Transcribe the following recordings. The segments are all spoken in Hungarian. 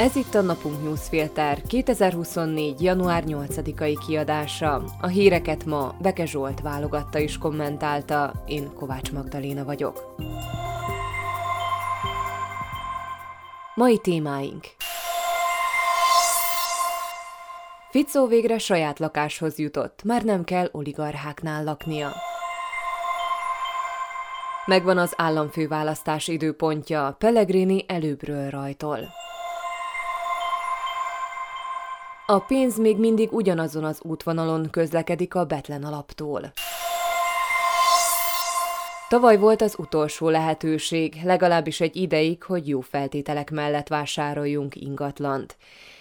Ez itt a Napunk Newsfilter 2024. január 8-ai kiadása. A híreket ma Beke Zsolt válogatta és kommentálta, én Kovács Magdaléna vagyok. Mai témáink Ficó végre saját lakáshoz jutott, már nem kell oligarcháknál laknia. Megvan az államfőválasztás időpontja, Pellegrini előbbről rajtol. A pénz még mindig ugyanazon az útvonalon közlekedik a Betlen alaptól. Tavaly volt az utolsó lehetőség, legalábbis egy ideig, hogy jó feltételek mellett vásároljunk ingatlant.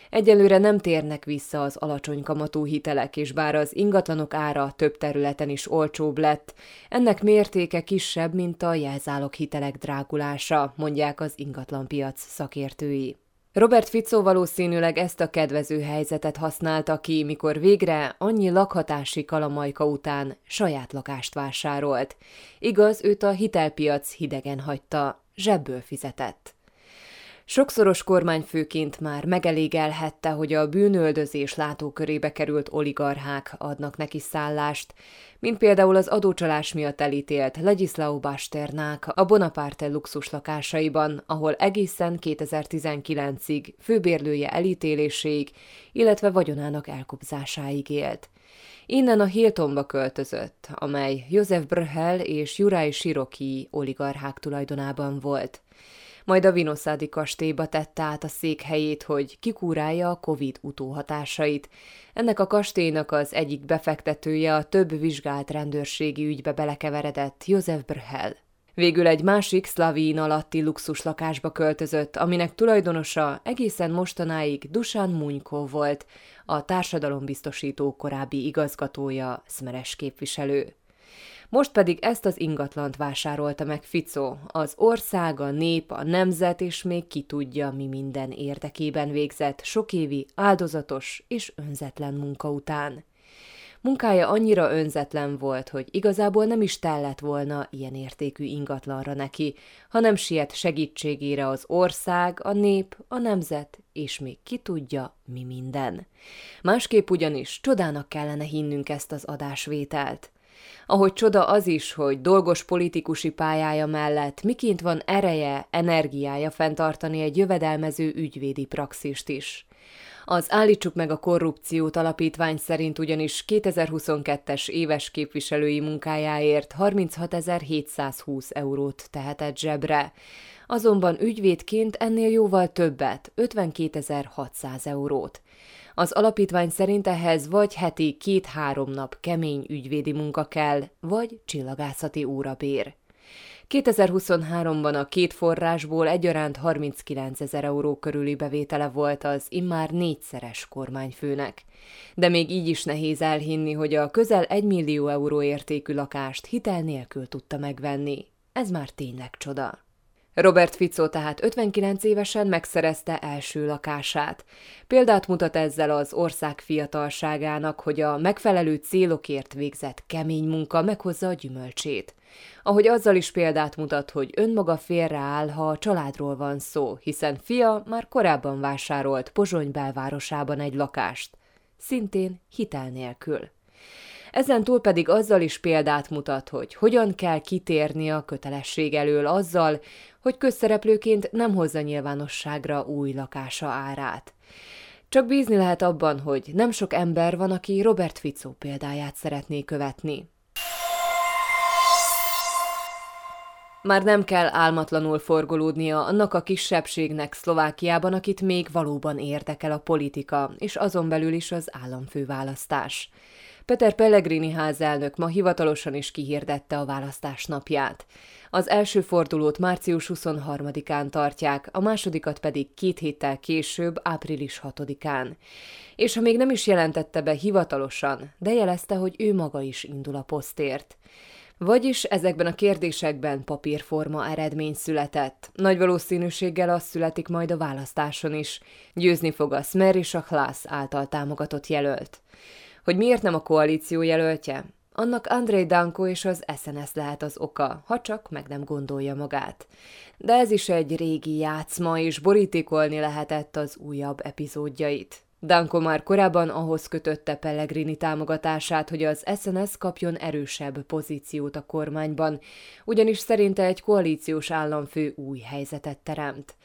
Egyelőre nem térnek vissza az alacsony kamatú hitelek, és bár az ingatlanok ára több területen is olcsóbb lett, ennek mértéke kisebb, mint a jelzálog hitelek drágulása, mondják az ingatlanpiac szakértői. Robert Fico valószínűleg ezt a kedvező helyzetet használta ki, mikor végre annyi lakhatási kalamajka után saját lakást vásárolt. Igaz, őt a hitelpiac hidegen hagyta, zsebből fizetett. Sokszoros kormányfőként már megelégelhette, hogy a bűnöldözés látókörébe került oligarchák adnak neki szállást, mint például az adócsalás miatt elítélt Legislao Basternák a Bonaparte luxus lakásaiban, ahol egészen 2019-ig főbérlője elítéléséig, illetve vagyonának elkobzásáig élt. Innen a Hiltonba költözött, amely József Brhel és Juraj Siroki oligarchák tulajdonában volt majd a Vinoszádi kastélyba tette át a székhelyét, hogy kikúrálja a Covid utóhatásait. Ennek a kastélynak az egyik befektetője a több vizsgált rendőrségi ügybe belekeveredett József Brhel. Végül egy másik szlavín alatti luxus lakásba költözött, aminek tulajdonosa egészen mostanáig Dusan Munyko volt, a társadalombiztosító korábbi igazgatója, szmeres képviselő. Most pedig ezt az ingatlant vásárolta meg Fico, az ország, a nép, a nemzet és még ki tudja, mi minden érdekében végzett sokévi áldozatos és önzetlen munka után. Munkája annyira önzetlen volt, hogy igazából nem is tellett volna ilyen értékű ingatlanra neki, hanem siet segítségére az ország, a nép, a nemzet, és még ki tudja, mi minden. Másképp ugyanis csodának kellene hinnünk ezt az adásvételt. Ahogy csoda az is, hogy dolgos politikusi pályája mellett miként van ereje, energiája fenntartani egy jövedelmező ügyvédi praxist is. Az Állítsuk meg a korrupciót alapítvány szerint ugyanis 2022-es éves képviselői munkájáért 36.720 eurót tehetett zsebre, azonban ügyvédként ennél jóval többet, 52.600 eurót. Az alapítvány szerint ehhez vagy heti két-három nap kemény ügyvédi munka kell, vagy csillagászati órabér. 2023-ban a két forrásból egyaránt 39 ezer euró körüli bevétele volt az immár négyszeres kormányfőnek. De még így is nehéz elhinni, hogy a közel 1 millió euró értékű lakást hitel nélkül tudta megvenni. Ez már tényleg csoda. Robert Fico tehát 59 évesen megszerezte első lakását. Példát mutat ezzel az ország fiatalságának, hogy a megfelelő célokért végzett kemény munka meghozza a gyümölcsét. Ahogy azzal is példát mutat, hogy önmaga félreáll, ha a családról van szó, hiszen fia már korábban vásárolt Pozsony belvárosában egy lakást. Szintén hitel nélkül. Ezen túl pedig azzal is példát mutat, hogy hogyan kell kitérni a kötelesség elől azzal, hogy közszereplőként nem hozza nyilvánosságra új lakása árát. Csak bízni lehet abban, hogy nem sok ember van, aki Robert Fico példáját szeretné követni. Már nem kell álmatlanul forgolódnia annak a kisebbségnek Szlovákiában, akit még valóban érdekel a politika, és azon belül is az államfőválasztás. Peter Pellegrini házelnök ma hivatalosan is kihirdette a választás napját. Az első fordulót március 23-án tartják, a másodikat pedig két héttel később, április 6-án. És ha még nem is jelentette be hivatalosan, de jelezte, hogy ő maga is indul a posztért. Vagyis ezekben a kérdésekben papírforma eredmény született. Nagy valószínűséggel az születik majd a választáson is. Győzni fog a Smer és a Klász által támogatott jelölt. Hogy miért nem a koalíció jelöltje? annak Andrei Danko és az SNS lehet az oka, ha csak meg nem gondolja magát. De ez is egy régi játszma, és borítékolni lehetett az újabb epizódjait. Danko már korábban ahhoz kötötte Pellegrini támogatását, hogy az SNS kapjon erősebb pozíciót a kormányban, ugyanis szerinte egy koalíciós államfő új helyzetet teremt.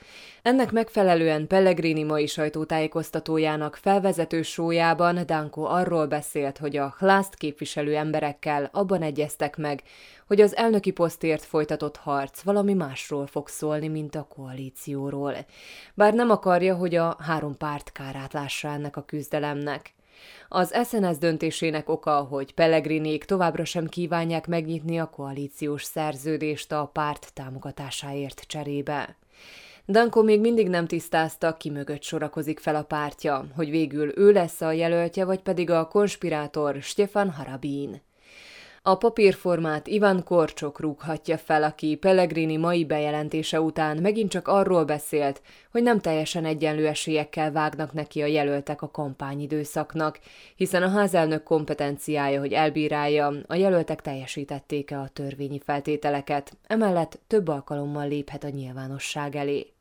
Ennek megfelelően Pellegrini mai sajtótájékoztatójának felvezető sójában Danko arról beszélt, hogy a Hlászt képviselő emberekkel abban egyeztek meg, hogy az elnöki posztért folytatott harc valami másról fog szólni, mint a koalícióról. Bár nem akarja, hogy a három párt kárát lássa ennek a küzdelemnek. Az SNS döntésének oka, hogy Pellegrinék továbbra sem kívánják megnyitni a koalíciós szerződést a párt támogatásáért cserébe. Danko még mindig nem tisztázta, ki mögött sorakozik fel a pártja, hogy végül ő lesz a jelöltje, vagy pedig a konspirátor Stefan Harabin. A papírformát Ivan Korcsok rúghatja fel, aki Pellegrini mai bejelentése után megint csak arról beszélt, hogy nem teljesen egyenlő esélyekkel vágnak neki a jelöltek a kampányidőszaknak, hiszen a házelnök kompetenciája, hogy elbírálja, a jelöltek teljesítették-e a törvényi feltételeket, emellett több alkalommal léphet a nyilvánosság elé.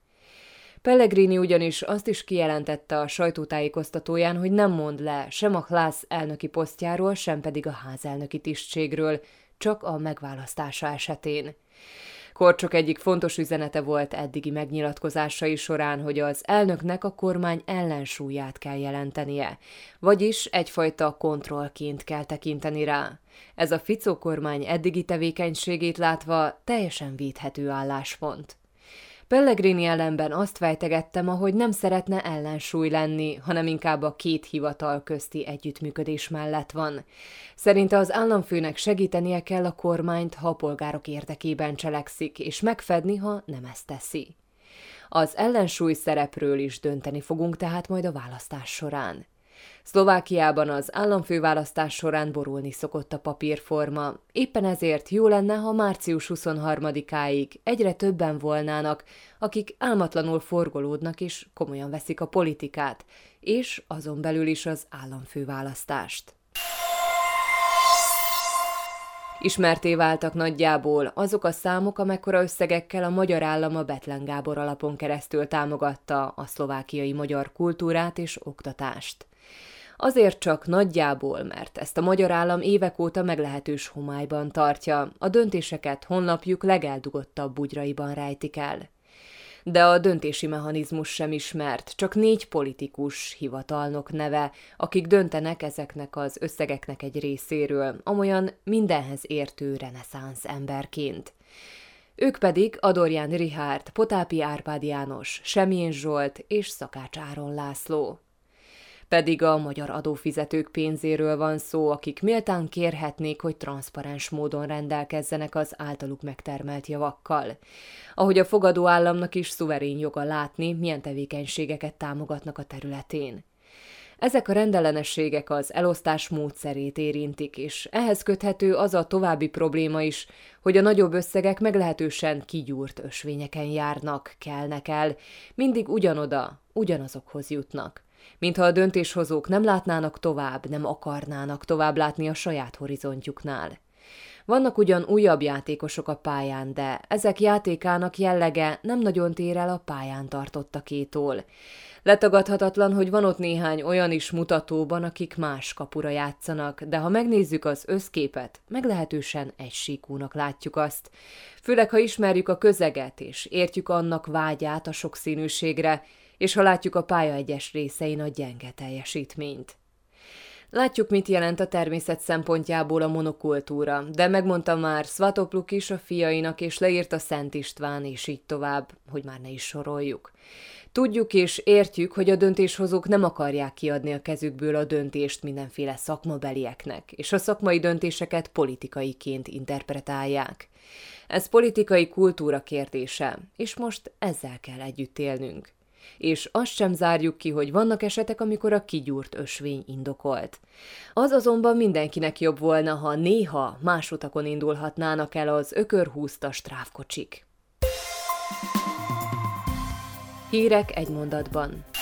Pellegrini ugyanis azt is kijelentette a sajtótájékoztatóján, hogy nem mond le sem a Klász elnöki posztjáról, sem pedig a házelnöki tisztségről, csak a megválasztása esetén. Korcsok egyik fontos üzenete volt eddigi megnyilatkozásai során, hogy az elnöknek a kormány ellensúlyát kell jelentenie, vagyis egyfajta kontrollként kell tekinteni rá. Ez a Ficó kormány eddigi tevékenységét látva teljesen védhető álláspont. Pellegrini ellenben azt fejtegettem, ahogy nem szeretne ellensúly lenni, hanem inkább a két hivatal közti együttműködés mellett van. Szerinte az államfőnek segítenie kell a kormányt, ha a polgárok érdekében cselekszik, és megfedni, ha nem ezt teszi. Az ellensúly szerepről is dönteni fogunk tehát majd a választás során. Szlovákiában az államfőválasztás során borulni szokott a papírforma, éppen ezért jó lenne, ha március 23-áig egyre többen volnának, akik álmatlanul forgolódnak és komolyan veszik a politikát, és azon belül is az államfőválasztást. Ismerté váltak nagyjából azok a számok, amekkora összegekkel a magyar állam a Betlen Gábor alapon keresztül támogatta a szlovákiai magyar kultúrát és oktatást. Azért csak nagyjából, mert ezt a magyar állam évek óta meglehetős homályban tartja, a döntéseket honlapjuk legeldugottabb bugyraiban rejtik el. De a döntési mechanizmus sem ismert, csak négy politikus hivatalnok neve, akik döntenek ezeknek az összegeknek egy részéről, amolyan mindenhez értő reneszánsz emberként. Ők pedig Adorján Rihárd, Potápi Árpád János, Semjén Zsolt és Szakács Áron László pedig a magyar adófizetők pénzéről van szó, akik méltán kérhetnék, hogy transzparens módon rendelkezzenek az általuk megtermelt javakkal. Ahogy a fogadó államnak is szuverén joga látni, milyen tevékenységeket támogatnak a területén. Ezek a rendellenességek az elosztás módszerét érintik, és ehhez köthető az a további probléma is, hogy a nagyobb összegek meglehetősen kigyúrt ösvényeken járnak, kelnek el, mindig ugyanoda, ugyanazokhoz jutnak mintha a döntéshozók nem látnának tovább, nem akarnának tovább látni a saját horizontjuknál. Vannak ugyan újabb játékosok a pályán, de ezek játékának jellege nem nagyon tér el a pályán tartottakétól. Letagadhatatlan, hogy van ott néhány olyan is mutatóban, akik más kapura játszanak, de ha megnézzük az összképet, meglehetősen egysíkúnak látjuk azt. Főleg, ha ismerjük a közeget és értjük annak vágyát a sokszínűségre, és ha látjuk a pálya egyes részein a gyenge teljesítményt. Látjuk, mit jelent a természet szempontjából a monokultúra, de megmondta már Svatopluk is a fiainak, és leírta Szent István, és így tovább, hogy már ne is soroljuk. Tudjuk és értjük, hogy a döntéshozók nem akarják kiadni a kezükből a döntést mindenféle szakmabelieknek, és a szakmai döntéseket politikaiként interpretálják. Ez politikai kultúra kérdése, és most ezzel kell együtt élnünk és azt sem zárjuk ki, hogy vannak esetek, amikor a kigyúrt ösvény indokolt. Az azonban mindenkinek jobb volna, ha néha más utakon indulhatnának el az ökörhúzta strávkocsik. Hírek egy mondatban.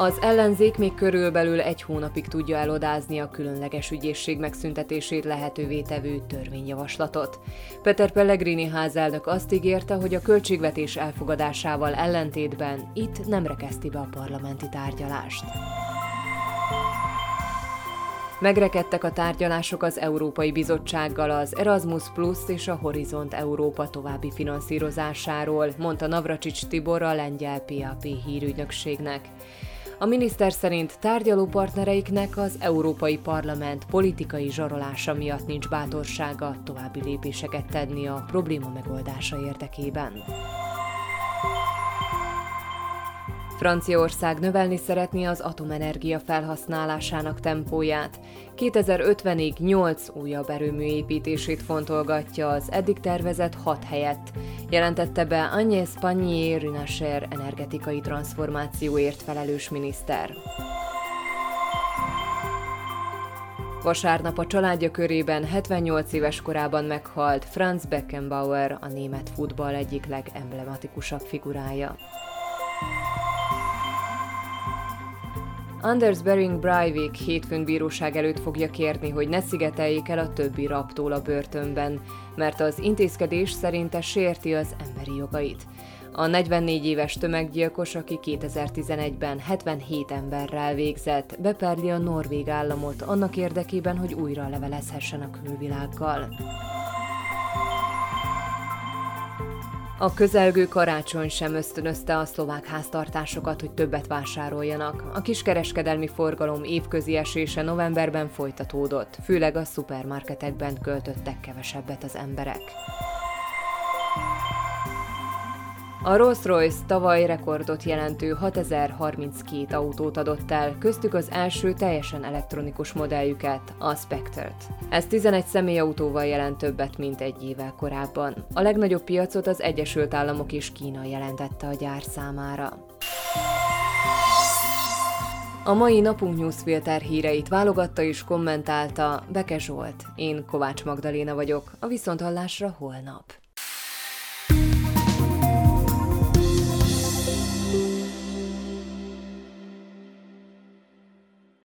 Az ellenzék még körülbelül egy hónapig tudja elodázni a különleges ügyészség megszüntetését lehetővé tevő törvényjavaslatot. Peter Pellegrini házelnök azt ígérte, hogy a költségvetés elfogadásával ellentétben itt nem rekeszti be a parlamenti tárgyalást. Megrekedtek a tárgyalások az Európai Bizottsággal az Erasmus Plus és a Horizont Európa további finanszírozásáról, mondta Navracsics Tibor a lengyel PAP hírügynökségnek. A miniszter szerint tárgyaló partnereiknek az Európai Parlament politikai zsarolása miatt nincs bátorsága további lépéseket tenni a probléma megoldása érdekében. Franciaország növelni szeretné az atomenergia felhasználásának tempóját. 2050-ig 8 újabb erőmű építését fontolgatja az eddig tervezett 6 helyett, jelentette be Agnès Pannier-Runacher energetikai transformációért felelős miniszter. Vasárnap a családja körében 78 éves korában meghalt Franz Beckenbauer, a német futball egyik legemblematikusabb figurája. Anders Bering Breivik hétfőn bíróság előtt fogja kérni, hogy ne szigeteljék el a többi raptól a börtönben, mert az intézkedés szerinte sérti az emberi jogait. A 44 éves tömeggyilkos, aki 2011-ben 77 emberrel végzett, beperli a norvég államot annak érdekében, hogy újra levelezhessen a külvilággal. A közelgő karácsony sem ösztönözte a szlovák háztartásokat, hogy többet vásároljanak. A kiskereskedelmi forgalom évközi esése novemberben folytatódott, főleg a szupermarketekben költöttek kevesebbet az emberek. A Rolls-Royce tavaly rekordot jelentő 6032 autót adott el, köztük az első teljesen elektronikus modelljüket, a Spectre-t. Ez 11 személyautóval jelent többet, mint egy évvel korábban. A legnagyobb piacot az Egyesült Államok és Kína jelentette a gyár számára. A mai napunk newsfilter híreit válogatta és kommentálta Beke Zsolt. Én Kovács Magdaléna vagyok, a Viszonthallásra holnap.